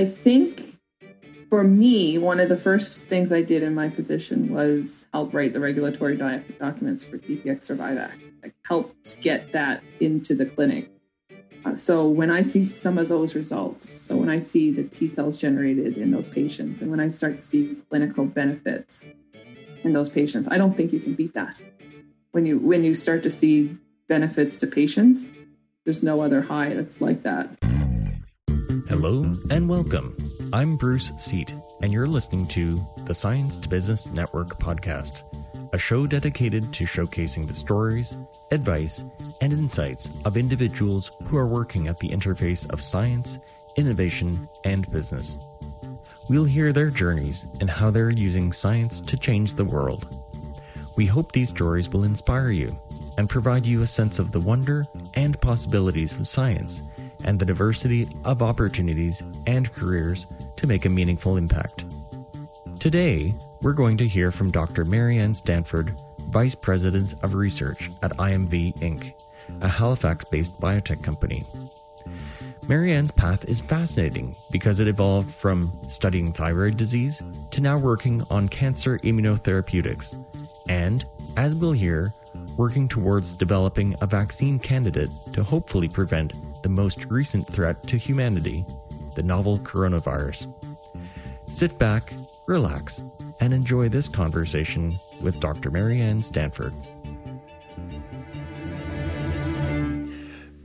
I think for me, one of the first things I did in my position was help write the regulatory documents for DPX Survivac. Helped get that into the clinic. Uh, so when I see some of those results, so when I see the T cells generated in those patients, and when I start to see clinical benefits in those patients, I don't think you can beat that. When you when you start to see benefits to patients, there's no other high that's like that. Hello and welcome. I'm Bruce Seet, and you're listening to the Science to Business Network podcast, a show dedicated to showcasing the stories, advice, and insights of individuals who are working at the interface of science, innovation, and business. We'll hear their journeys and how they're using science to change the world. We hope these stories will inspire you and provide you a sense of the wonder and possibilities of science and the diversity of opportunities and careers to make a meaningful impact. Today, we're going to hear from Dr. Marianne Stanford, Vice President of Research at IMV Inc., a Halifax based biotech company. Marianne's path is fascinating because it evolved from studying thyroid disease to now working on cancer immunotherapeutics, and, as we'll hear, working towards developing a vaccine candidate to hopefully prevent the most recent threat to humanity, the novel coronavirus. Sit back, relax, and enjoy this conversation with Dr. Marianne Stanford.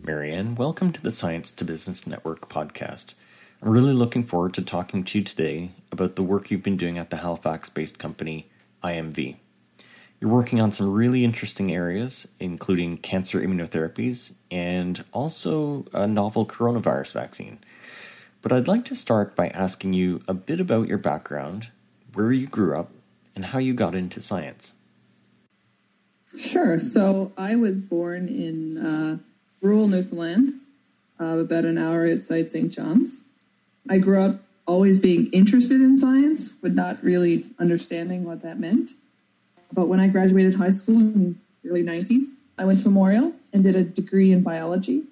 Marianne, welcome to the Science to Business Network podcast. I'm really looking forward to talking to you today about the work you've been doing at the Halifax based company IMV. You're working on some really interesting areas, including cancer immunotherapies and also a novel coronavirus vaccine. But I'd like to start by asking you a bit about your background, where you grew up, and how you got into science. Sure. So I was born in uh, rural Newfoundland, uh, about an hour outside St. John's. I grew up always being interested in science, but not really understanding what that meant. But when I graduated high school in the early 90s, I went to Memorial and did a degree in biology.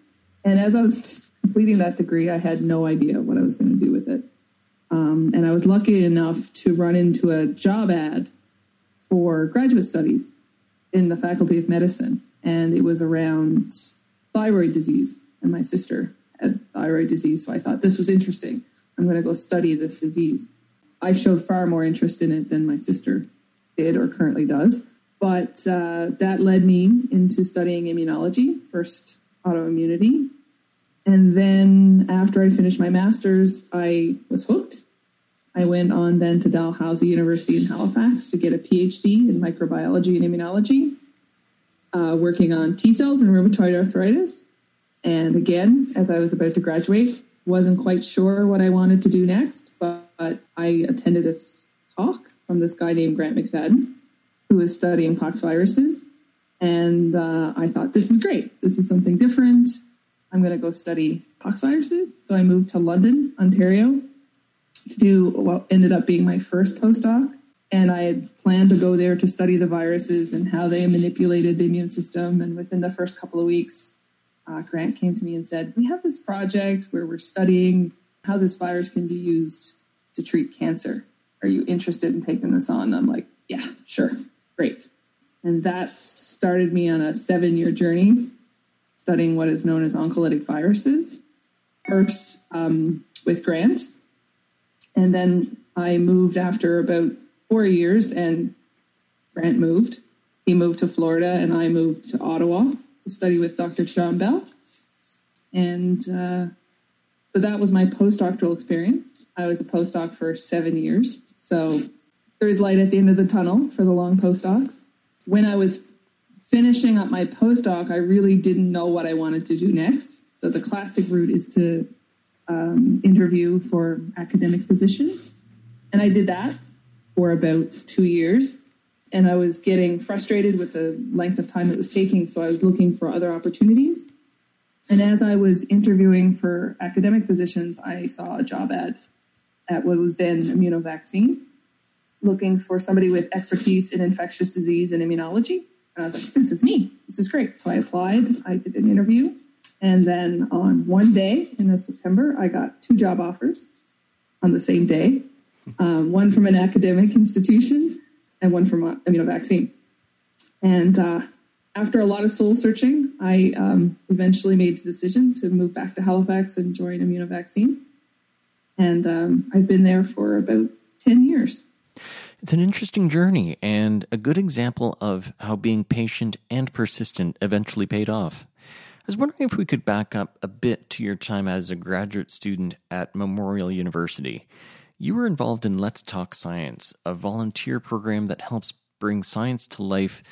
And as I was completing that degree, I had no idea what I was going to do with it. Um, and I was lucky enough to run into a job ad for graduate studies in the Faculty of Medicine. And it was around thyroid disease. And my sister had thyroid disease. So I thought this was interesting. I'm going to go study this disease. I showed far more interest in it than my sister did or currently does. But uh, that led me into studying immunology, first autoimmunity. And then after I finished my master's, I was hooked. I went on then to Dalhousie University in Halifax to get a PhD in microbiology and immunology, uh, working on T cells and rheumatoid arthritis. And again, as I was about to graduate, wasn't quite sure what I wanted to do next, but, but I attended a talk from this guy named Grant McFadden, who was studying pox viruses. And uh, I thought, this is great. This is something different. I'm going to go study pox viruses. So I moved to London, Ontario, to do what ended up being my first postdoc. And I had planned to go there to study the viruses and how they manipulated the immune system. And within the first couple of weeks, uh, Grant came to me and said, We have this project where we're studying how this virus can be used to treat cancer are you interested in taking this on? And I'm like, yeah, sure, great. And that started me on a seven year journey studying what is known as oncolytic viruses. First um, with Grant, and then I moved after about four years, and Grant moved. He moved to Florida, and I moved to Ottawa to study with Dr. John Bell. And uh, so that was my postdoctoral experience. I was a postdoc for seven years. So there's light at the end of the tunnel for the long postdocs. When I was finishing up my postdoc, I really didn't know what I wanted to do next. So the classic route is to um, interview for academic positions. And I did that for about two years. And I was getting frustrated with the length of time it was taking. So I was looking for other opportunities. And as I was interviewing for academic positions, I saw a job ad at what was then Immunovaccine, looking for somebody with expertise in infectious disease and immunology. And I was like, this is me. This is great. So I applied, I did an interview. And then on one day in September, I got two job offers. on the same day, um, one from an academic institution and one from Immunovaccine. And uh, after a lot of soul searching, I um, eventually made the decision to move back to Halifax and join Immunovaccine. And um, I've been there for about 10 years. It's an interesting journey and a good example of how being patient and persistent eventually paid off. I was wondering if we could back up a bit to your time as a graduate student at Memorial University. You were involved in Let's Talk Science, a volunteer program that helps bring science to life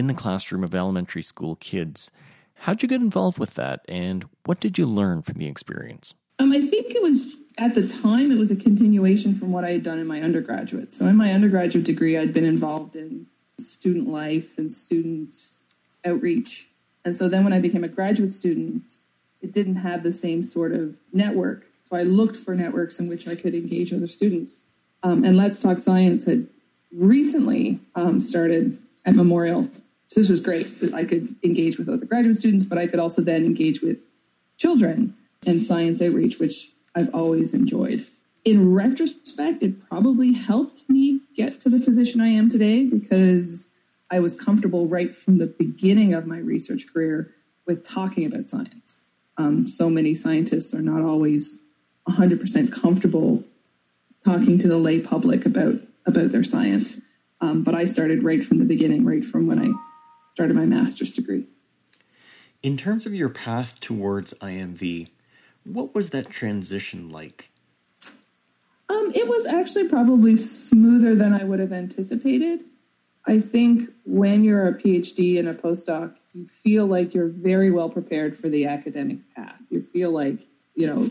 in the classroom of elementary school kids. How'd you get involved with that, and what did you learn from the experience? Um, I think it was at the time it was a continuation from what I had done in my undergraduate. So in my undergraduate degree, I'd been involved in student life and student outreach. And so then when I became a graduate student, it didn't have the same sort of network. So I looked for networks in which I could engage other students. Um, and Let's Talk Science had recently um, started at Memorial. So this was great. I could engage with other graduate students, but I could also then engage with children and science outreach, which I've always enjoyed. In retrospect, it probably helped me get to the position I am today because I was comfortable right from the beginning of my research career with talking about science. Um, so many scientists are not always 100% comfortable talking to the lay public about about their science. Um, but I started right from the beginning, right from when I started my master's degree. In terms of your path towards IMV, what was that transition like? Um, it was actually probably smoother than I would have anticipated. I think when you're a PhD and a postdoc, you feel like you're very well prepared for the academic path. You feel like, you know,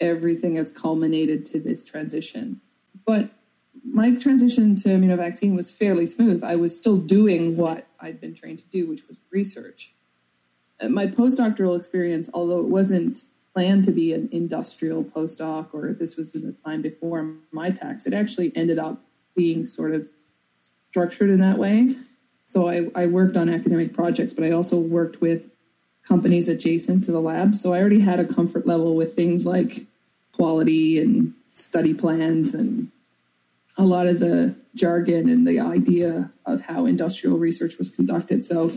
everything has culminated to this transition. But my transition to immunovaccine was fairly smooth. I was still doing what I'd been trained to do, which was research. Uh, my postdoctoral experience, although it wasn't planned to be an industrial postdoc or this was in the time before Mitacs, it actually ended up being sort of structured in that way. So I, I worked on academic projects, but I also worked with companies adjacent to the lab. So I already had a comfort level with things like quality and study plans and a lot of the jargon and the idea of how industrial research was conducted. So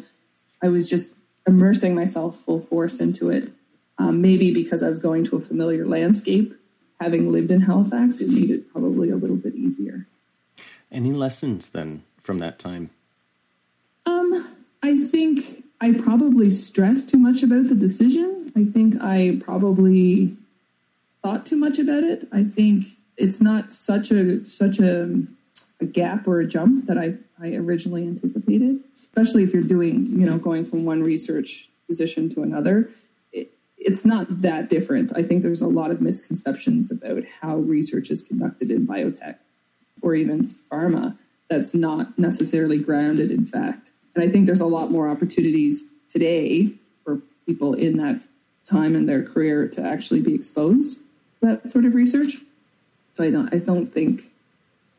I was just immersing myself full force into it um, maybe because I was going to a familiar landscape, having lived in Halifax, it made it probably a little bit easier. Any lessons then from that time? Um, I think I probably stressed too much about the decision. I think I probably thought too much about it. I think it's not such a such a, a gap or a jump that I, I originally anticipated, especially if you're doing, you know, going from one research position to another it's not that different. I think there's a lot of misconceptions about how research is conducted in biotech or even pharma that's not necessarily grounded in fact. And I think there's a lot more opportunities today for people in that time in their career to actually be exposed to that sort of research. So I don't I don't think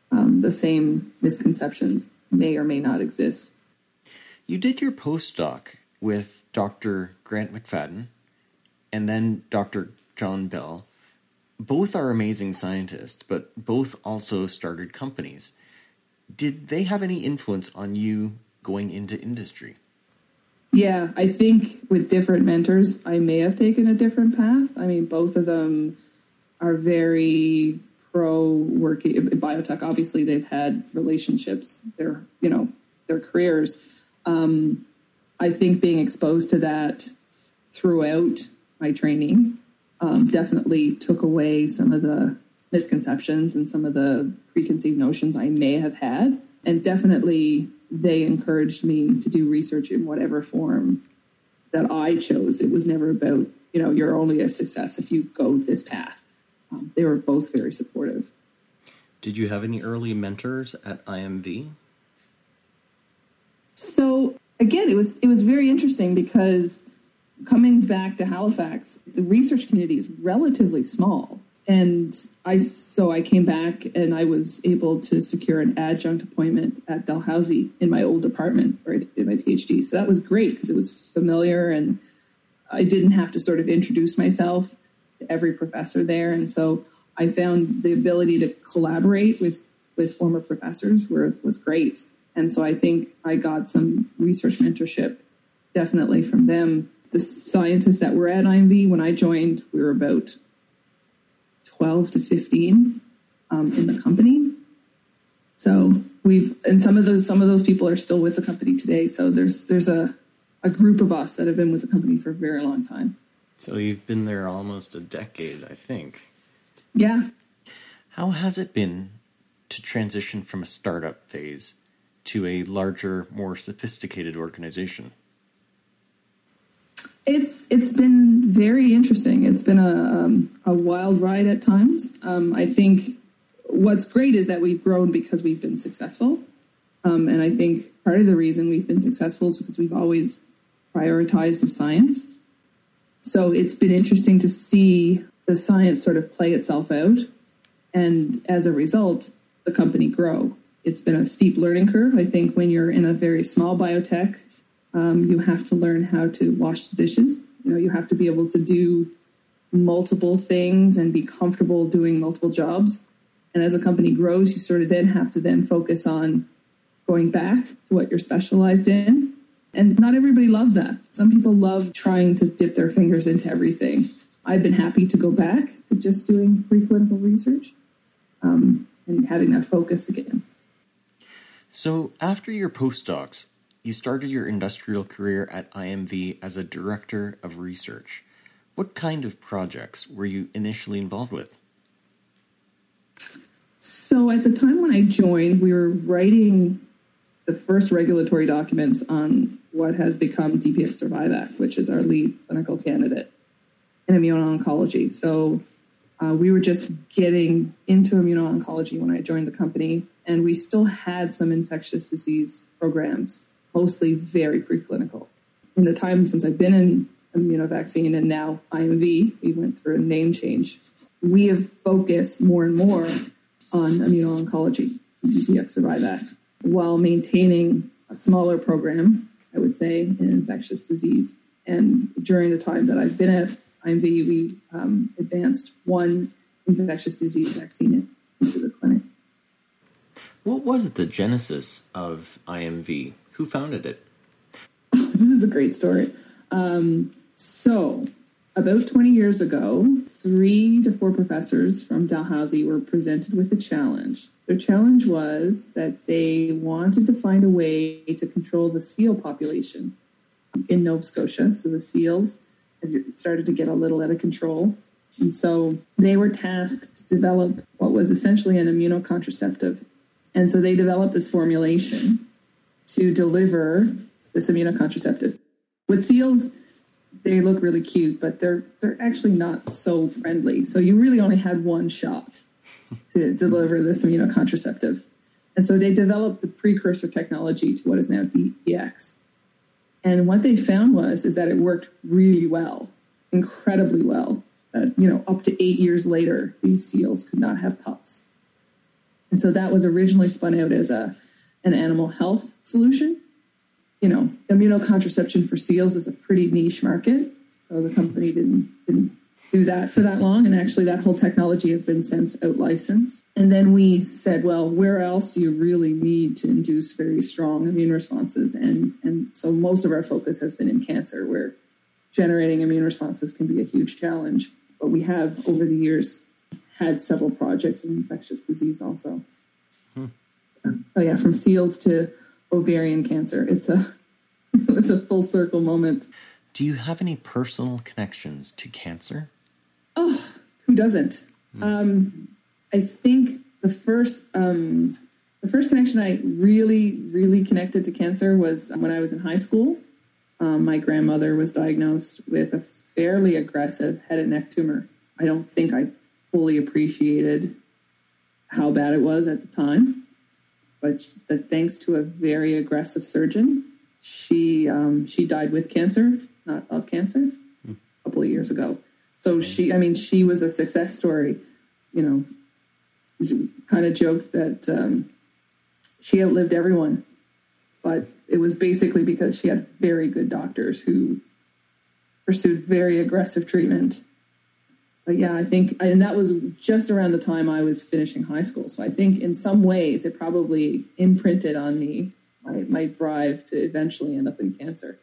um, the same misconceptions may or may not exist. You did your postdoc with Dr. Grant McFadden and then Dr. John Bell. Both are amazing scientists, but both also started companies. Did they have any influence on you going into industry? Yeah, I think with different mentors, I may have taken a different path. I mean, both of them are very pro working biotech. Obviously, they've had relationships, their you know their careers. Um, I think being exposed to that throughout my training um, definitely took away some of the misconceptions and some of the preconceived notions I may have had. And definitely they encouraged me to do research in whatever form that I chose. It was never about, you know, you're only a success if you go this path. Um, they were both very supportive. Did you have any early mentors at IMV? So again, it was it was very interesting because coming back to Halifax, the research community is relatively small. And I so I came back and I was able to secure an adjunct appointment at Dalhousie in my old department where I did my PhD. So that was great because it was familiar and I didn't have to sort of introduce myself every professor there. And so I found the ability to collaborate with with former professors was was great. And so I think I got some research mentorship definitely from them. The scientists that were at IMV when I joined, we were about 12 to 15 um, in the company. So we've and some of those some of those people are still with the company today. So there's there's a a group of us that have been with the company for a very long time. So you've been there almost a decade, I think. Yeah. How has it been to transition from a startup phase to a larger, more sophisticated organization? It's it's been very interesting. It's been a um, a wild ride at times. Um, I think what's great is that we've grown because we've been successful, um, and I think part of the reason we've been successful is because we've always prioritized the science. So it's been interesting to see the science sort of play itself out, and as a result, the company grow. It's been a steep learning curve. I think when you're in a very small biotech, um, you have to learn how to wash the dishes. You know, you have to be able to do multiple things and be comfortable doing multiple jobs. And as a company grows, you sort of then have to then focus on going back to what you're specialized in. And not everybody loves that. Some people love trying to dip their fingers into everything. I've been happy to go back to just doing preclinical research um, and having that focus again. So, after your postdocs, you started your industrial career at IMV as a director of research. What kind of projects were you initially involved with? So, at the time when I joined, we were writing the first regulatory documents on what has become DPX Survivac, which is our lead clinical candidate in immuno-oncology. So uh, we were just getting into immuno-oncology when I joined the company, and we still had some infectious disease programs, mostly very preclinical. In the time since I've been in immunovaccine and now IMV, we went through a name change. We have focused more and more on immuno-oncology, DPX Survivac, while maintaining a smaller program, I would say, in infectious disease. And during the time that I've been at IMV, we um, advanced one infectious disease vaccine into the clinic. What was the genesis of IMV? Who founded it? this is a great story. Um, so, about 20 years ago, three to four professors from Dalhousie were presented with a challenge. Their challenge was that they wanted to find a way to control the seal population in Nova Scotia. So, the seals had started to get a little out of control. And so they were tasked to develop what was essentially an immunocontraceptive. And so they developed this formulation to deliver this immunocontraceptive. With seals, they look really cute, but they're they're actually not so friendly. So you really only had one shot to deliver this immunocontraceptive. And so they developed the precursor technology to what is now DPX. And what they found was is that it worked really well, incredibly well. Uh, you know, up to eight years later, these seals could not have pups. And so that was originally spun out as a an animal health solution. You know, immunocontraception for seals is a pretty niche market, so the company didn't didn't do that for that long. And actually, that whole technology has been since out licensed. And then we said, well, where else do you really need to induce very strong immune responses? And, and so most of our focus has been in cancer, where generating immune responses can be a huge challenge. But we have, over the years, had several projects in infectious disease also. Hmm. So, oh, yeah, from seals to ovarian cancer. It's a, it was a full circle moment. Do you have any personal connections to cancer? Oh, who doesn't? Mm. Um, I think the first um, the first connection I really really connected to cancer was when I was in high school. Um, my grandmother was diagnosed with a fairly aggressive head and neck tumor. I don't think I fully appreciated how bad it was at the time, but that thanks to a very aggressive surgeon, she um, she died with cancer, not of cancer, a couple of years ago. So she, I mean, she was a success story. You know, kind of joked that um, she outlived everyone, but it was basically because she had very good doctors who pursued very aggressive treatment but yeah, I think, and that was just around the time I was finishing high school. So I think in some ways it probably imprinted on me my, my drive to eventually end up in cancer.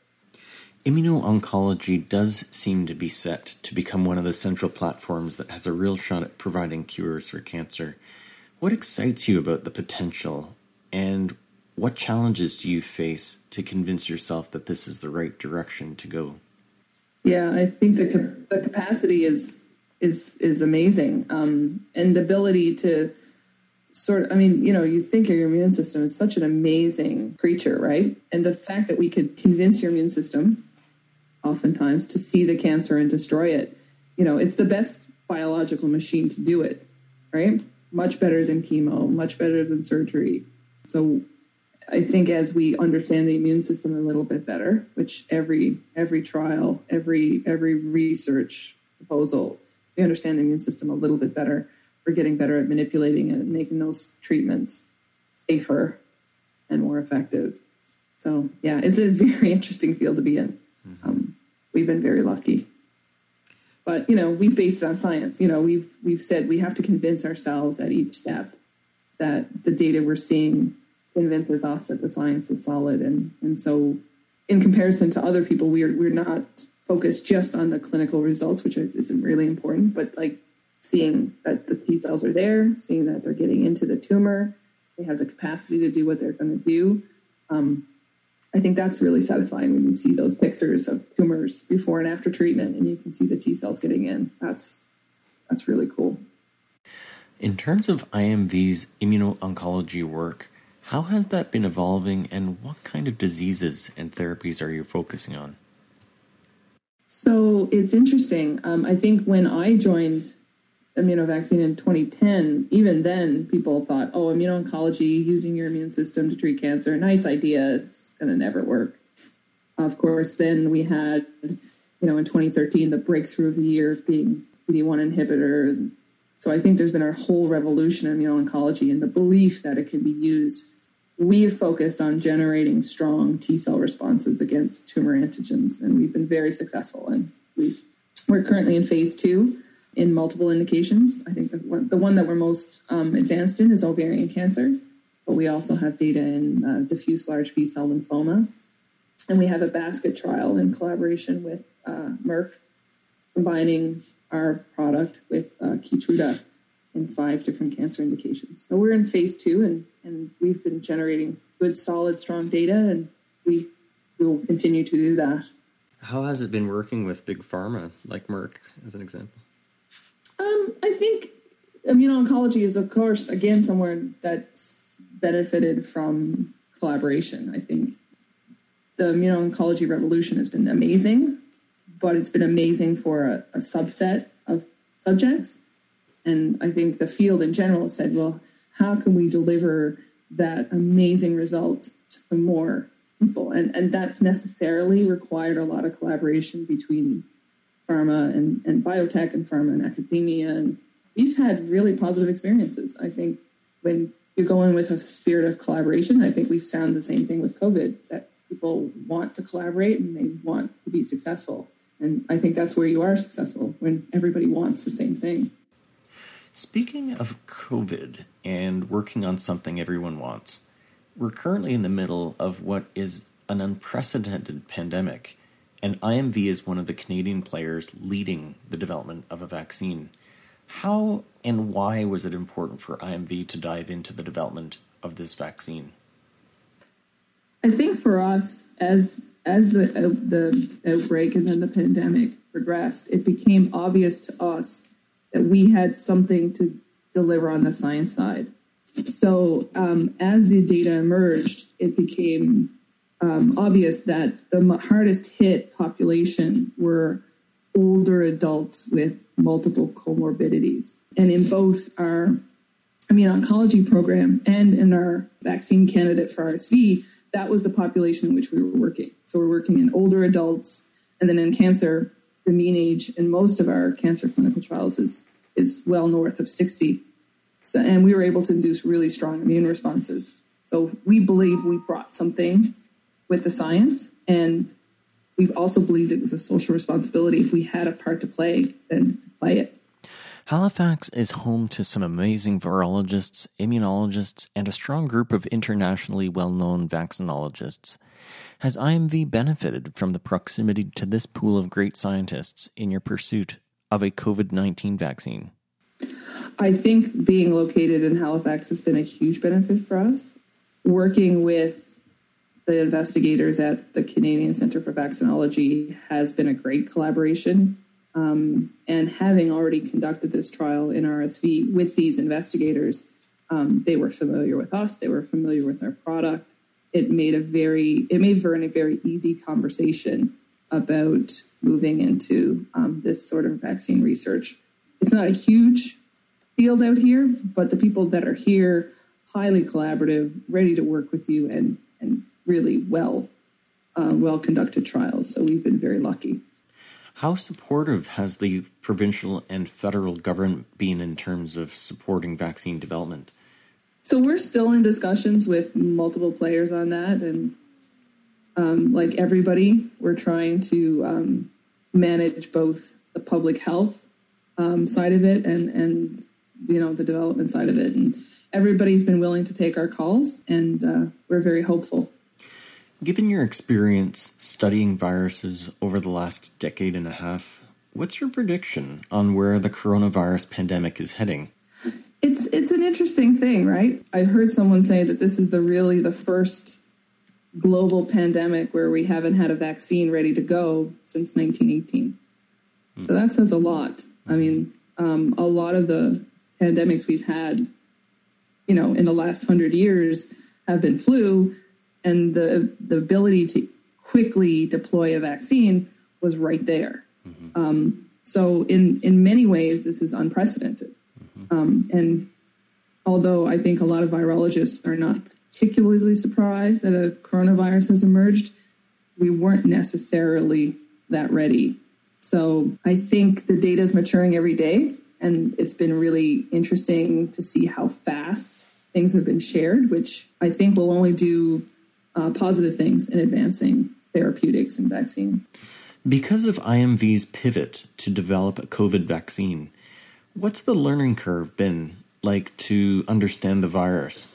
Immuno-oncology does seem to be set to become one of the central platforms that has a real shot at providing cures for cancer. What excites you about the potential, and what challenges do you face to convince yourself that this is the right direction to go? Yeah, I think the the capacity is is is amazing, um, and the ability to sort of, I mean, you know, you think your immune system is such an amazing creature, right? And the fact that we could convince your immune system, oftentimes, to see the cancer and destroy it, you know, it's the best biological machine to do it, right? Much better than chemo, much better than surgery. So I think as we understand the immune system a little bit better, which every every trial, every every research proposal, we understand the immune system a little bit better. We're getting better at manipulating it and making those treatments safer and more effective. So yeah, it's a very interesting field to be in. Mm-hmm. Um, we've been very lucky, but you know we've based it on science. You know we've we've said we have to convince ourselves at each step that the data we're seeing convinces us that the science is solid. And, and so, in comparison to other people, we're, we're not focused just on the clinical results, which isn't really important, but like seeing that the T cells are there, seeing that they're getting into the tumor, they have the capacity to do what they're going to do. Um, I think that's really satisfying when you see those pictures of tumors before and after treatment, and you can see the T cells getting in. That's that's really cool. In terms of IMV's immuno-oncology work, how has that been evolving, and what kind of diseases and therapies are you focusing on? So it's interesting. Um, I think when I joined immunovaccine in 2010, even then people thought, oh, immuno-oncology, using your immune system to treat cancer, nice idea. It's going to never work. Of course, then we had, you know, in 2013, the breakthrough of the year being PD-1 inhibitors. So I think there's been a whole revolution in immuno-oncology and the belief that it can be used we've focused on generating strong T cell responses against tumor antigens, and we've been very successful. And we are currently in phase two in multiple indications. I think the one, the one that we're most um, advanced in is ovarian cancer, but we also have data in uh, diffuse large B cell lymphoma. And we have a basket trial in collaboration with uh, Merck, combining our product with uh, Keytruda in five different cancer indications. So we're in phase two, and, and we've been generating good, solid, strong data, and we will continue to do that. How has it been working with big pharma like Merck, as an example? Um, I think immuno-oncology is, of course, again, somewhere that's benefited from collaboration. I think the immuno-oncology revolution has been amazing, but it's been amazing for a, a subset of subjects and I think the field in general said, well, how can we deliver that amazing result to more people? And, and that's necessarily required a lot of collaboration between pharma and, and biotech and pharma and academia. And we've had really positive experiences. I think when you go in with a spirit of collaboration, I think we've found the same thing with COVID that people want to collaborate and they want to be successful. And I think that's where you are successful when everybody wants the same thing. Speaking of COVID and working on something everyone wants, we're currently in the middle of what is an unprecedented pandemic, and IMV is one of the Canadian players leading the development of a vaccine. How and why was it important for IMV to dive into the development of this vaccine? I think for us, as as the uh, the outbreak and then the pandemic progressed, it became obvious to us that we had something to deliver on the science side. So um, as the data emerged, it became um, obvious that the hardest hit population were older adults with multiple comorbidities. And in both our immuno-oncology program and in our vaccine candidate for RSV, that was the population in which we were working. So we're working in older adults, and then in cancer, the mean age in most of our cancer clinical trials is is well north of 60. So, and we were able to induce really strong immune responses. So we believe we brought something with the science, and we've also believed it was a social responsibility. If we had a part to play, then to play it. Halifax is home to some amazing virologists, immunologists, and a strong group of internationally well known vaccinologists. Has IMV benefited from the proximity to this pool of great scientists in your pursuit of a COVID 19 vaccine? I think being located in Halifax has been a huge benefit for us. Working with the investigators at the Canadian Centre for Vaccinology has been a great collaboration. Um, and having already conducted this trial in RSV with these investigators, um, they were familiar with us. They were familiar with our product. It made a very it made for a very easy conversation about moving into um, this sort of vaccine research. It's not a huge field out here, but the people that are here, highly collaborative, ready to work with you, and and really well uh, well conducted trials. So we've been very lucky. How supportive has the provincial and federal government been in terms of supporting vaccine development? So we're still in discussions with multiple players on that, and um, like everybody, we're trying to um, manage both the public health um, side of it and and you know the development side of it. And everybody's been willing to take our calls, and uh, we're very hopeful. Given your experience studying viruses over the last decade and a half, what's your prediction on where the coronavirus pandemic is heading? It's it's an interesting thing, right? I heard someone say that this is the really the first global pandemic where we haven't had a vaccine ready to go since 1918. Mm. So that says a lot. I mean, um, a lot of the pandemics we've had, you know, in the last hundred years have been flu, and the the ability to quickly deploy a vaccine was right there. Mm-hmm. Um, so in in many ways, this is unprecedented. Mm-hmm. Um, and although I think a lot of virologists are not particularly surprised that a coronavirus has emerged, we weren't necessarily that ready. So I think the data is maturing every day, and it's been really interesting to see how fast things have been shared, which I think will only do uh, positive things in advancing therapeutics and vaccines. Because of IMV's pivot to develop a COVID vaccine, what's the learning curve been like to understand the virus,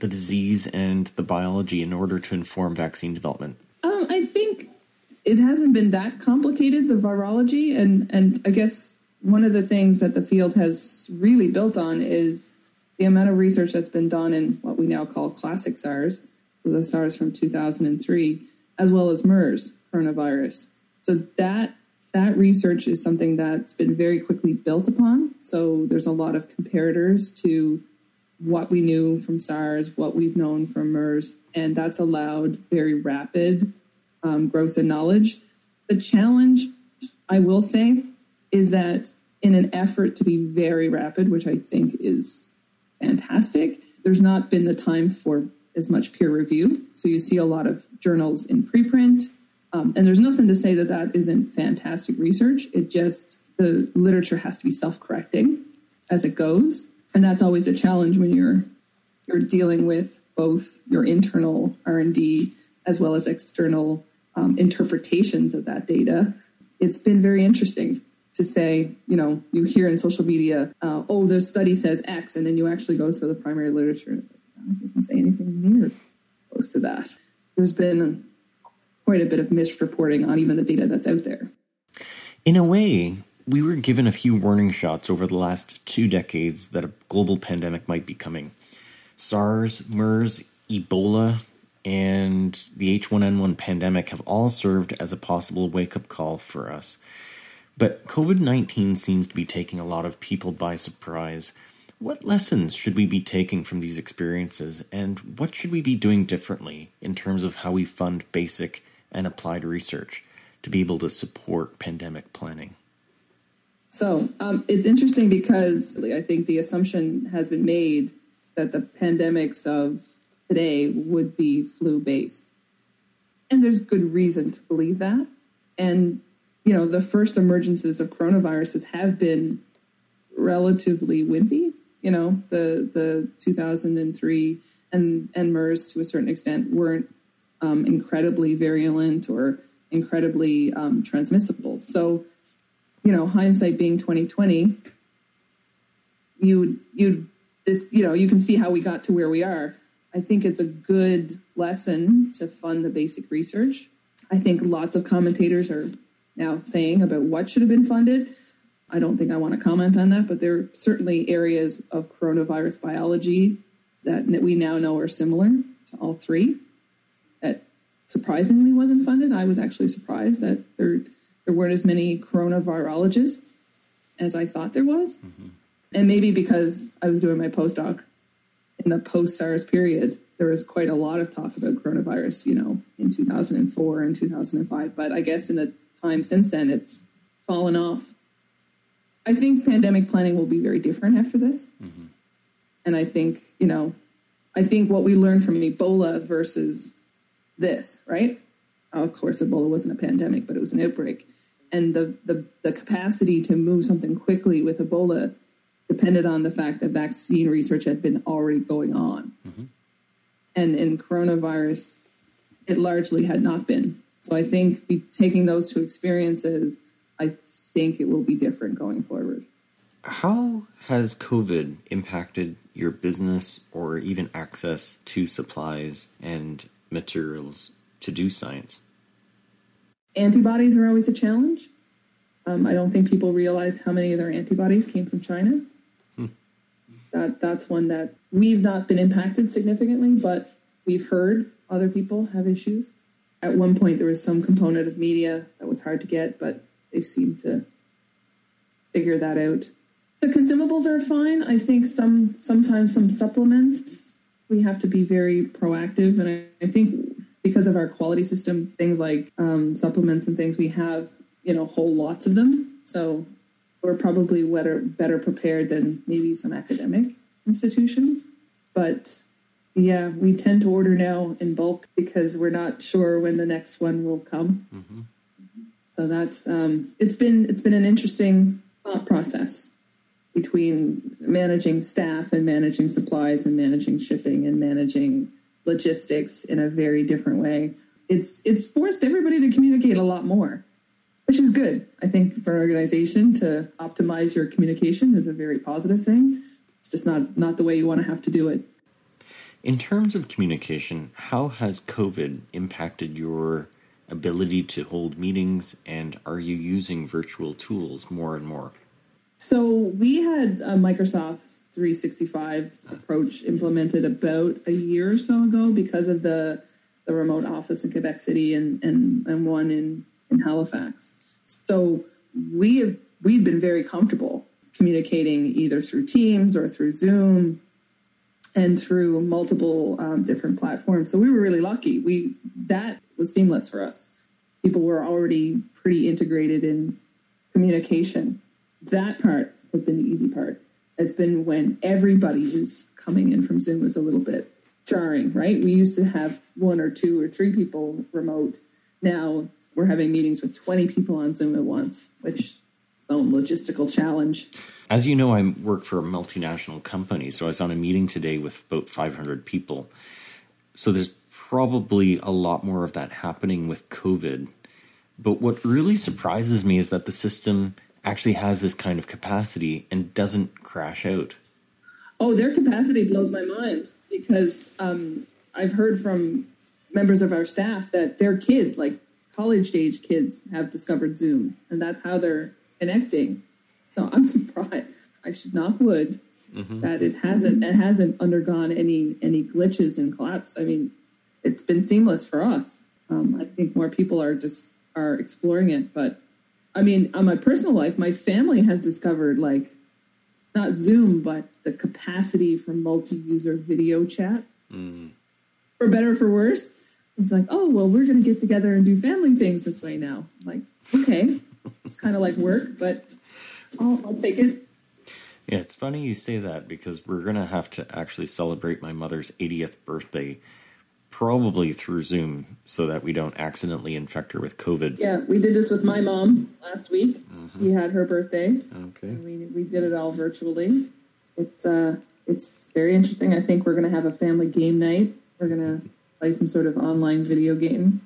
the disease, and the biology in order to inform vaccine development? Um, I think it hasn't been that complicated, the virology, and and I guess one of the things that the field has really built on is the amount of research that's been done in what we now call classic SARS so the SARS from 2003, as well as MERS coronavirus. So that that research is something that's been very quickly built upon. So there's a lot of comparators to what we knew from SARS, what we've known from MERS, and that's allowed very rapid um, growth in knowledge. The challenge, I will say, is that in an effort to be very rapid, which I think is fantastic, there's not been the time for as much peer review. So you see a lot of journals in preprint. Um, and there's nothing to say that that isn't fantastic research. It just, the literature has to be self correcting as it goes. And that's always a challenge when you're you're dealing with both your internal R&D as well as external um, interpretations of that data. It's been very interesting to say, you know, you hear in social media, uh, oh, the study says X, and then you actually go to the primary literature and it's like, it doesn't say anything near close to that. There's been quite a bit of misreporting on even the data that's out there. In a way, we were given a few warning shots over the last two decades that a global pandemic might be coming. SARS, MERS, Ebola, and the H1N1 pandemic have all served as a possible wake up call for us. But COVID 19 seems to be taking a lot of people by surprise. What lessons should we be taking from these experiences, and what should we be doing differently in terms of how we fund basic and applied research to be able to support pandemic planning? So um, it's interesting because I think the assumption has been made that the pandemics of today would be flu based. And there's good reason to believe that. And, you know, the first emergences of coronaviruses have been relatively wimpy you know the the 2003 and and MERS to a certain extent weren't um, incredibly virulent or incredibly um, transmissible. So, you know, hindsight being 2020, you you this you know you can see how we got to where we are. I think it's a good lesson to fund the basic research. I think lots of commentators are now saying about what should have been funded. I don't think I want to comment on that, but there are certainly areas of coronavirus biology that we now know are similar to all three surprisingly wasn't funded. I was actually surprised that there there weren't as many coronavirologists as I thought there was. Mm-hmm. And maybe because I was doing my postdoc in the post SARS period, there was quite a lot of talk about coronavirus, you know, in 2004 and 2005. But I guess in the time since then, it's fallen off. I think pandemic planning will be very different after this. Mm-hmm. And I think, you know, I think what we learned from Ebola versus this, right? Of course, Ebola wasn't a pandemic, but it was an outbreak. And the, the, the capacity to move something quickly with Ebola depended on the fact that vaccine research had been already going on. Mm-hmm. And in coronavirus, it largely had not been. So I think taking those two experiences, I think it will be different going forward. How has COVID impacted your business or even access to supplies and materials to do science? Antibodies are always a challenge. Um, I don't think people realize how many of their antibodies came from China. Hmm. That that's one that we've not been impacted significantly, but we've heard other people have issues. At one point, there was some component of media that was hard to get, but they seem to figure that out. The consumables are fine. I think some sometimes some supplements we have to be very proactive, and I, I think because of our quality system, things like um, supplements and things, we have you know whole lots of them. So we're probably better better prepared than maybe some academic institutions. But yeah, we tend to order now in bulk because we're not sure when the next one will come. Mm-hmm. So that's um, it's been it's been an interesting thought process between managing staff and managing supplies and managing shipping and managing logistics in a very different way. It's it's forced everybody to communicate a lot more, which is good. I think for an organization to optimize your communication is a very positive thing. It's just not not the way you want to have to do it. In terms of communication, how has COVID impacted your ability to hold meetings and are you using virtual tools more and more? So we had a Microsoft 365 approach implemented about a year or so ago because of the the remote office in Quebec City and and, and one in, in Halifax. So we have we've been very comfortable communicating either through Teams or through Zoom and through multiple um, different platforms. So we were really lucky. We that was seamless for us. People were already pretty integrated in communication that part has been the easy part. It's been when everybody is coming in from Zoom is a little bit jarring, right? We used to have one or two or three people remote. Now we're having meetings with 20 people on Zoom at once, which own logistical challenge. As you know, I work for a multinational company, so I was on a meeting today with about 500 people. So there's probably a lot more of that happening with COVID. But what really surprises me is that the system actually has this kind of capacity and doesn't crash out. Oh, their capacity blows my mind because um, I've heard from members of our staff that their kids, like college age kids, have discovered Zoom, and that's how they're connecting. So I'm surprised. I should not would mm-hmm. that it hasn't it hasn't undergone any any glitches and collapse. I mean, it's been seamless for us. Um, I think more people are just are exploring it, but I mean, on my personal life, my family has discovered like not Zoom, but the capacity for multi-user video chat. Mm. For better or for worse, it's like, oh well, we're going to get together and do family things this way now. I'm like, okay, it's kind of like work, but I'll, I'll take it. Yeah, it's funny you say that because we're going to have to actually celebrate my mother's 80th birthday probably through Zoom so that we don't accidentally infect her with COVID. Yeah, we did this with my mom last week. Mm-hmm. She had her birthday. Okay. We, we did it all virtually. It's uh it's very interesting. I think we're going to have a family game night. We're going to play some sort of online video game.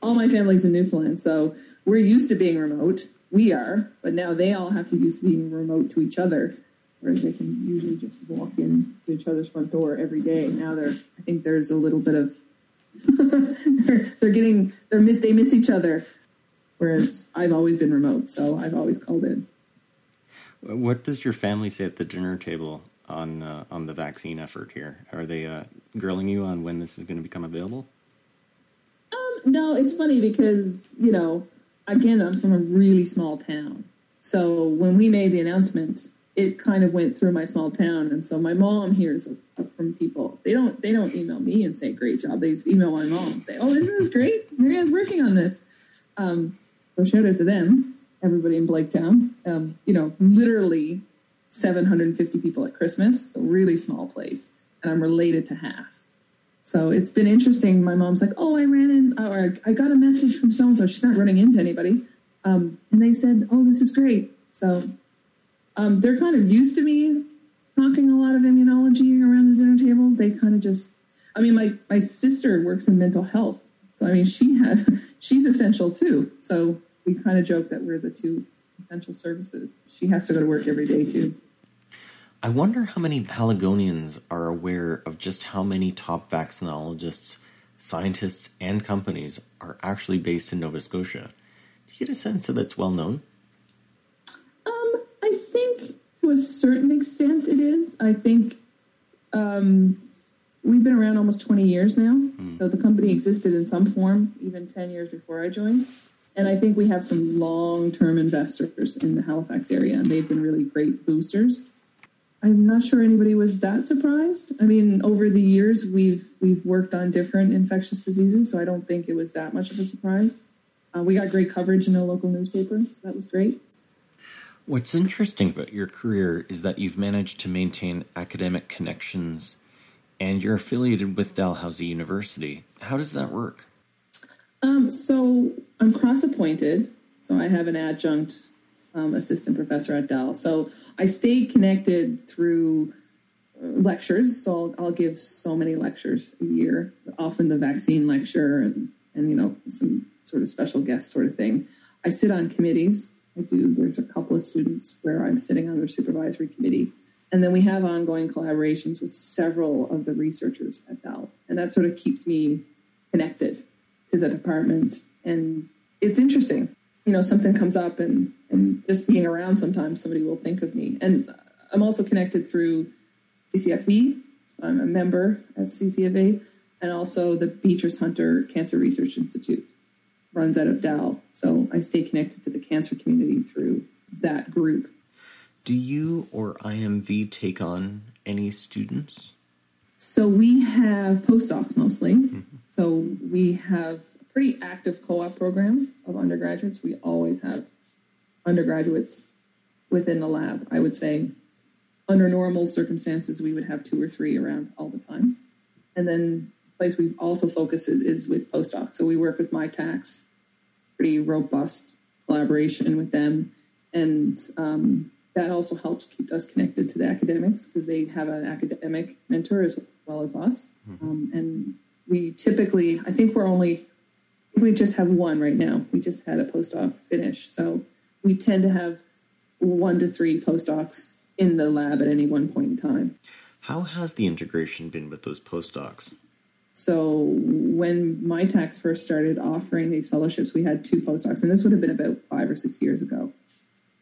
All my family's in Newfoundland, so we're used to being remote. We are, but now they all have to use being remote to each other. Whereas they can usually just walk in to each other's front door every day. Now they're, I think there's a little bit of, they're, they're getting, they're miss, they miss each other. Whereas I've always been remote, so I've always called in. What does your family say at the dinner table on uh, on the vaccine effort here? Are they uh, grilling you on when this is going to become available? Um, no, it's funny because you know, again, I'm from a really small town, so when we made the announcement, it kind of went through my small town, and so my mom hears from people. They don't they don't email me and say great job. They email my mom and say, oh, isn't this great? Marianne's working on this. Um, so shout out to them, everybody in Blaketown. Um, you know, literally 750 people at Christmas, so really small place, and I'm related to half. So it's been interesting. My mom's like, "Oh, I ran in, or I got a message from so and so. She's not running into anybody." Um, and they said, "Oh, this is great." So um, they're kind of used to me talking a lot of immunology around the dinner table. They kind of just, I mean, my my sister works in mental health, so I mean, she has she's essential too. So we kind of joke that we're the two essential services. She has to go to work every day too. I wonder how many Haligonians are aware of just how many top vaccinologists, scientists, and companies are actually based in Nova Scotia. Do you get a sense that it's well known? I think to a certain extent it is. I think um, we've been around almost 20 years now. Mm. So the company existed in some form even 10 years before I joined. And I think we have some long term investors in the Halifax area, and they've been really great boosters. I'm not sure anybody was that surprised. I mean, over the years we've we've worked on different infectious diseases, so I don't think it was that much of a surprise. Uh, we got great coverage in a local newspaper, so that was great. What's interesting about your career is that you've managed to maintain academic connections and you're affiliated with Dalhousie University. How does that work? Um, so I'm cross appointed, so I have an adjunct um, assistant professor at Dal. So I stay connected through uh, lectures. So I'll, I'll, give so many lectures a year, often the vaccine lecture and, and, you know, some sort of special guest sort of thing. I sit on committees. I do, there's a couple of students where I'm sitting on their supervisory committee. And then we have ongoing collaborations with several of the researchers at Dal. And that sort of keeps me connected to the department. And it's interesting. You know, something comes up and, and just being around sometimes somebody will think of me. And I'm also connected through CCFE. I'm a member at CCFE and also the Beatrice Hunter Cancer Research Institute runs out of Dal. So I stay connected to the cancer community through that group. Do you or IMV take on any students? So we have postdocs mostly. Mm-hmm. So we have a pretty active co-op program of undergraduates. We always have undergraduates within the lab. I would say under normal circumstances, we would have two or three around all the time. And then the place we've also focused is with postdocs. So we work with Mitacs, pretty robust collaboration with them. And um, that also helps keep us connected to the academics because they have an academic mentor as well as us. Mm-hmm. Um, and we typically, I think we're only, we just have one right now. We just had a postdoc finish. So we tend to have one to three postdocs in the lab at any one point in time. How has the integration been with those postdocs? So when Mitacs first started offering these fellowships, we had two postdocs, and this would have been about five or six years ago.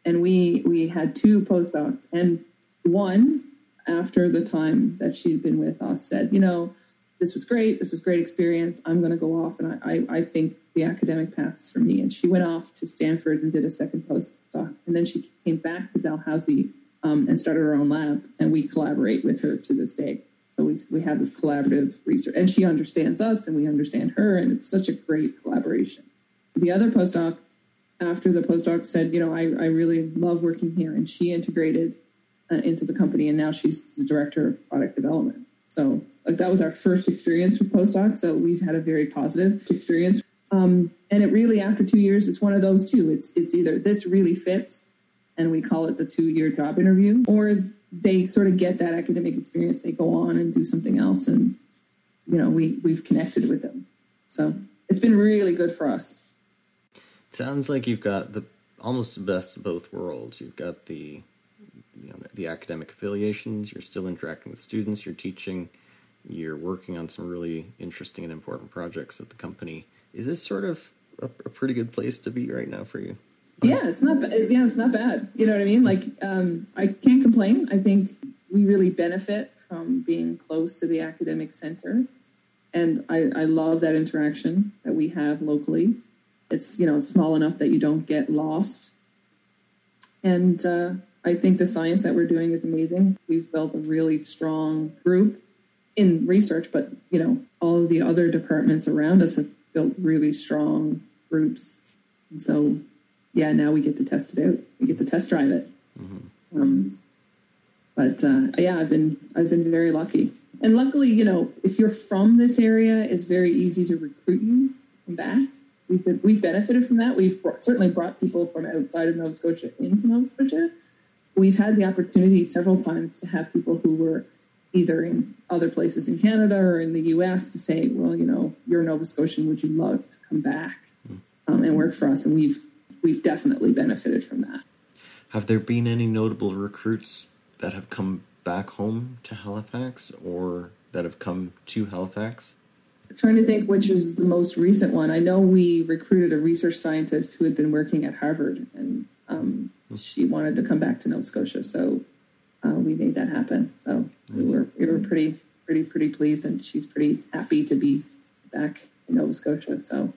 And we we had two postdocs and one after the time that she'd been with us said you know this was great. This was great experience. I'm going to go off and I, I, I think the academic path is for me. And she went off to stanford and did a second postdoc and then she came back to dalhousie um, and started her own lab and we collaborate with her to this day so we, we have this collaborative research and she understands us and we understand her and it's such a great collaboration the other postdoc after the postdoc said, you know, I, I really love working here. And she integrated uh, into the company and now she's the director of product development. So like that was our first experience with postdoc. So we've had a very positive experience. Um, and it really, after two years, it's one of those two. It's, it's either this really fits and we call it the two year job interview, or they sort of get that academic experience. They go on and do something else. And, you know, we, we've connected with them. So it's been really good for us. Sounds like you've got the almost the best of both worlds. You've got the you know, the academic affiliations. You're still interacting with students. You're teaching. You're working on some really interesting and important projects at the company. Is this sort of a, a pretty good place to be right now for you? Yeah, it's not. Yeah, it's not bad. You know what I mean? Like, um, I can't complain. I think we really benefit from being close to the academic center, and I, I love that interaction that we have locally. It's you know small enough that you don't get lost, and uh, I think the science that we're doing is amazing. We've built a really strong group in research, but you know all of the other departments around us have built really strong groups, and so yeah, now we get to test it out. We get to test drive it. Mm-hmm. Um, but uh, yeah, I've been I've been very lucky, and luckily, you know, if you're from this area, it's very easy to recruit you back. We've been, we've benefited from that. We've brought, certainly brought people from outside of Nova Scotia into Nova Scotia. We've had the opportunity several times to have people who were either in other places in Canada or in the U.S. to say, "Well, you know, you're a Nova Scotian. Would you love to come back hmm. um, and work for us?" And we've we've definitely benefited from that. Have there been any notable recruits that have come back home to Halifax or that have come to Halifax? I'm trying to think which is the most recent one. I know we recruited a research scientist who had been working at Harvard, and um, hmm. she wanted to come back to Nova Scotia, so uh, we made that happen. So we were we were pretty pretty pretty pleased, and she's pretty happy to be back in Nova Scotia. So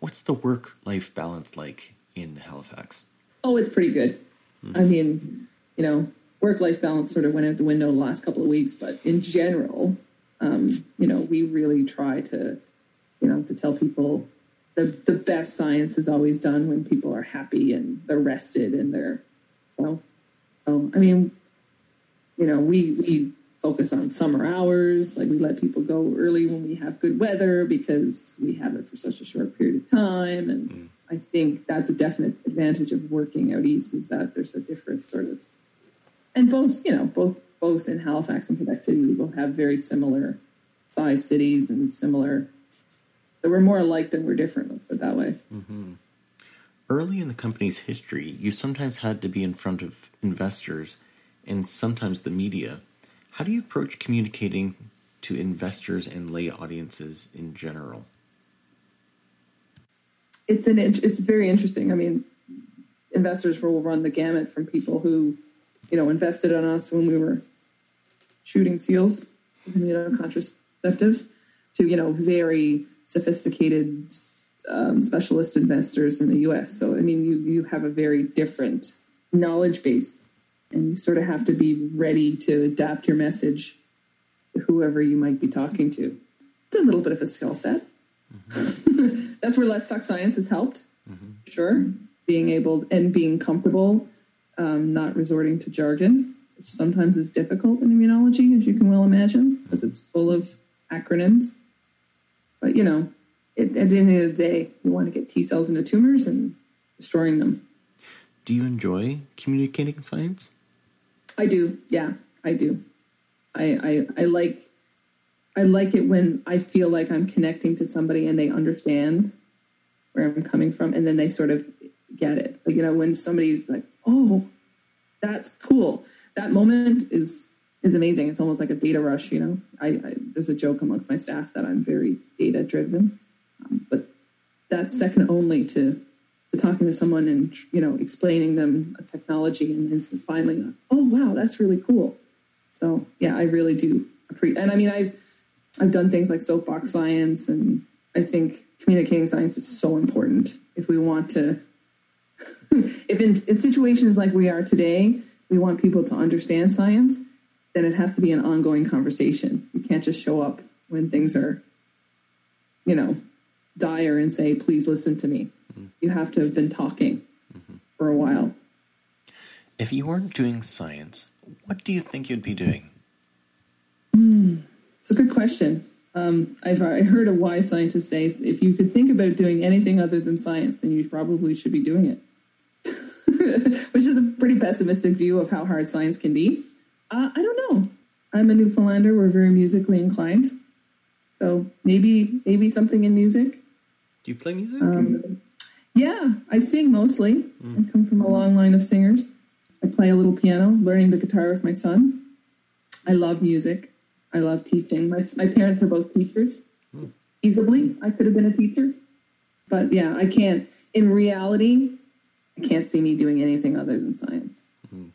What's the work life balance like in Halifax? Oh, it's pretty good. Mm-hmm. I mean, you know, work life balance sort of went out the window the last couple of weeks, but in general, um, you know, we really try to, you know, to tell people the the best science is always done when people are happy and they're rested and they're, you know, so I mean, you know, we we focus on summer hours. Like we let people go early when we have good weather because we have it for such a short period of time. And mm. I think that's a definite advantage of working out east is that there's a different sort of, and both, you know, both both in Halifax and Quebec City, we both have very similar size cities and similar. That we're more alike than we're different. Let's put it that way. Mm-hmm. Early in the company's history, you sometimes had to be in front of investors and sometimes the media how do you approach communicating to investors and lay audiences in general? It's an it's very interesting. I mean, investors will run the gamut from people who, you know, invested in us when we were shooting seals, you know, contraceptives, to you know very sophisticated um, specialist investors in the U.S. So I mean, you you have a very different knowledge base and you sort of have to be ready to adapt your message to whoever you might be talking to. It's a little bit of a skill set. Mm-hmm. That's where Let's Talk Science has helped, mm-hmm. sure. Being able and being comfortable, um, not resorting to jargon, which sometimes is difficult in immunology, as you can well imagine, because it's full of acronyms. But you know, it, at the end of the day, you want to get T cells into tumors and destroying them. Do you enjoy communicating science? I do. Yeah, I do. I, I I like I like it when I feel like I'm connecting to somebody and they understand where I'm coming from, and then they sort of get it. Like you know, when somebody's like, "Oh, that's cool," that moment is is amazing. It's almost like a data rush. You know, I, I there's a joke amongst my staff that I'm very data driven, um, but that's second only to to talking to someone and you know explaining them a technology and then finally oh wow that's really cool. So yeah i really do appreciate and i mean i've i've done things like soapbox science and i think communicating science is so important. If we want to if in, in situations like we are today we want people to understand science then it has to be an ongoing conversation. You can't just show up when things are you know dire and say please listen to me you have to have been talking mm-hmm. for a while. If you weren't doing science, what do you think you'd be doing? Mm, it's a good question. Um, I've I heard a wise scientist say if you could think about doing anything other than science, then you probably should be doing it. Which is a pretty pessimistic view of how hard science can be. Uh, I don't know. I'm a Newfoundlander. We're very musically inclined, so maybe maybe something in music. Do you play music? Um, yeah, I sing mostly. Mm. I come from a long line of singers. I play a little piano, learning the guitar with my son. I love music. I love teaching. My, my parents are both teachers. Mm. Easily, I could have been a teacher. But yeah, I can't. In reality, I can't see me doing anything other than science. Mm.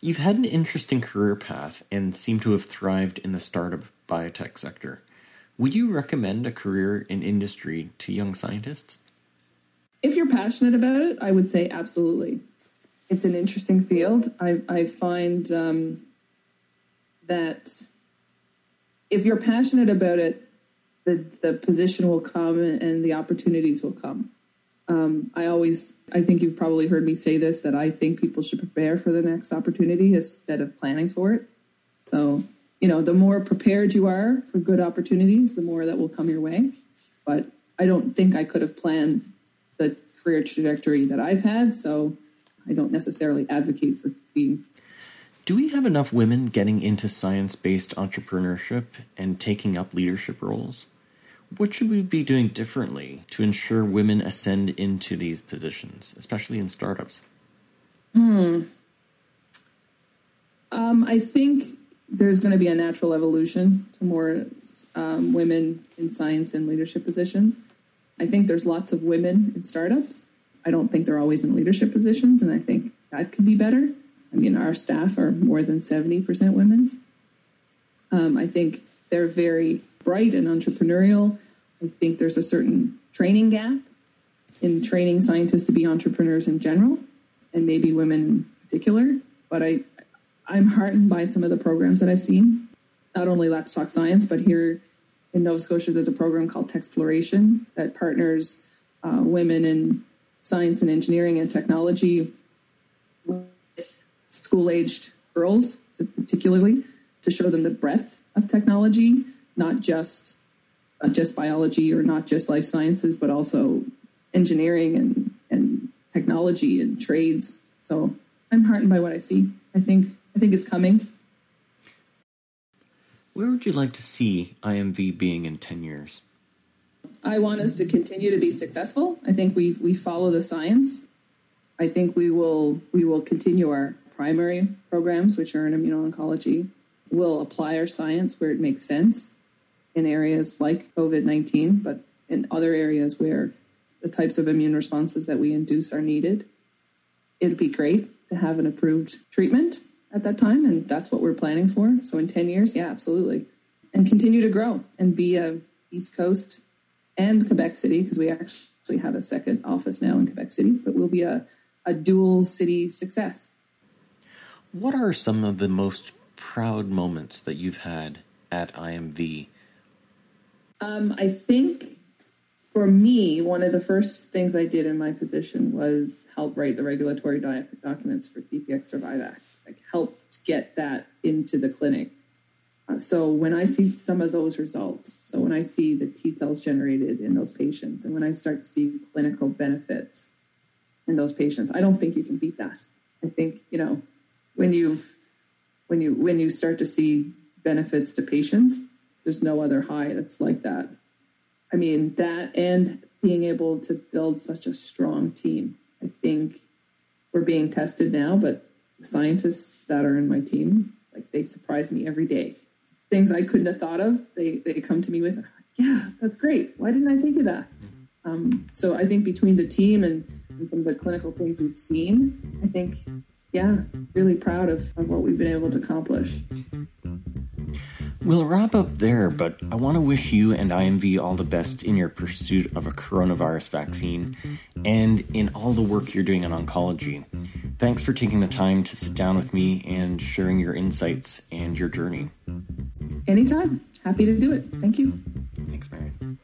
You've had an interesting career path and seem to have thrived in the startup biotech sector. Would you recommend a career in industry to young scientists? If you're passionate about it, I would say absolutely. It's an interesting field. I, I find um, that if you're passionate about it, the, the position will come and the opportunities will come. Um, I always, I think you've probably heard me say this that I think people should prepare for the next opportunity instead of planning for it. So, you know, the more prepared you are for good opportunities, the more that will come your way. But I don't think I could have planned career trajectory that I've had. So I don't necessarily advocate for being. Do we have enough women getting into science based entrepreneurship and taking up leadership roles? What should we be doing differently to ensure women ascend into these positions, especially in startups? Hmm. Um, I think there's going to be a natural evolution to more um, women in science and leadership positions. I think there's lots of women in startups. I don't think they're always in leadership positions, and I think that could be better. I mean, our staff are more than 70% women. Um, I think they're very bright and entrepreneurial. I think there's a certain training gap in training scientists to be entrepreneurs in general, and maybe women in particular. But I, I'm heartened by some of the programs that I've seen. Not only Let's Talk Science, but here in Nova Scotia, there's a program called Techsploration that partners uh, women in science and engineering and technology with school-aged girls, particularly to show them the breadth of technology, not just not just biology or not just life sciences, but also engineering and, and technology and trades. So I'm heartened by what I see. I think I think it's coming. Where would you like to see IMV being in 10 years? I want us to continue to be successful. I think we we follow the science. I think we will we will continue our primary programs, which are in immuno-oncology. We'll apply our science where it makes sense in areas like COVID 19, but in other areas where the types of immune responses that we induce are needed. It'd be great to have an approved treatment at that time, and that's what we're planning for. So in 10 years, yeah, absolutely. And continue to grow and be a East Coast and Quebec City, because we actually have a second office now in Quebec City, but we'll be a, a dual city success. What are some of the most proud moments that you've had at IMV um, I think for me, one of the first things I did in my position was help write the regulatory doc- documents for DPX Survivac, like helped get that into the clinic. Uh, so when I see some of those results, so when I see the T cells generated in those patients, and when I start to see clinical benefits in those patients, I don't think you can beat that. I think you know when you've when you when you start to see benefits to patients, there's no other high that's like that. I mean, that and being able to build such a strong team. I think we're being tested now, but scientists that are in my team, like they surprise me every day. Things I couldn't have thought of, they they come to me with, yeah, that's great. Why didn't I think of that? Mm-hmm. Um, so I think between the team and, and some of the clinical things we've seen, I think, yeah, really proud of, of what we've been able to accomplish. We'll wrap up there, but I want to wish you and IMV all the best in your pursuit of a coronavirus vaccine and in all the work you're doing in oncology. Thanks for taking the time to sit down with me and sharing your insights and your journey. Anytime. Happy to do it. Thank you. Thanks, Marianne.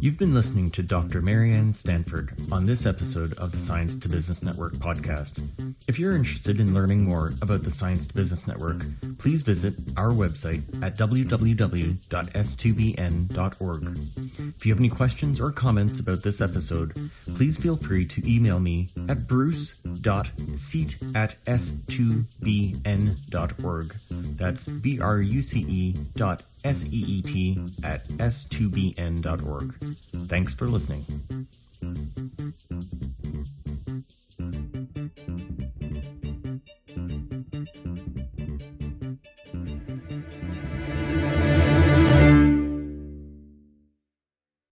You've been listening to Dr. Marianne Stanford on this episode of the Science to Business Network podcast. If you're interested in learning more about the Science to Business Network, please visit our website at www.s2bn.org. If you have any questions or comments about this episode, please feel free to email me at bruce.seet at s2bn.org. That's B R U C E dot S E E T at S2BN.org. Thanks for listening.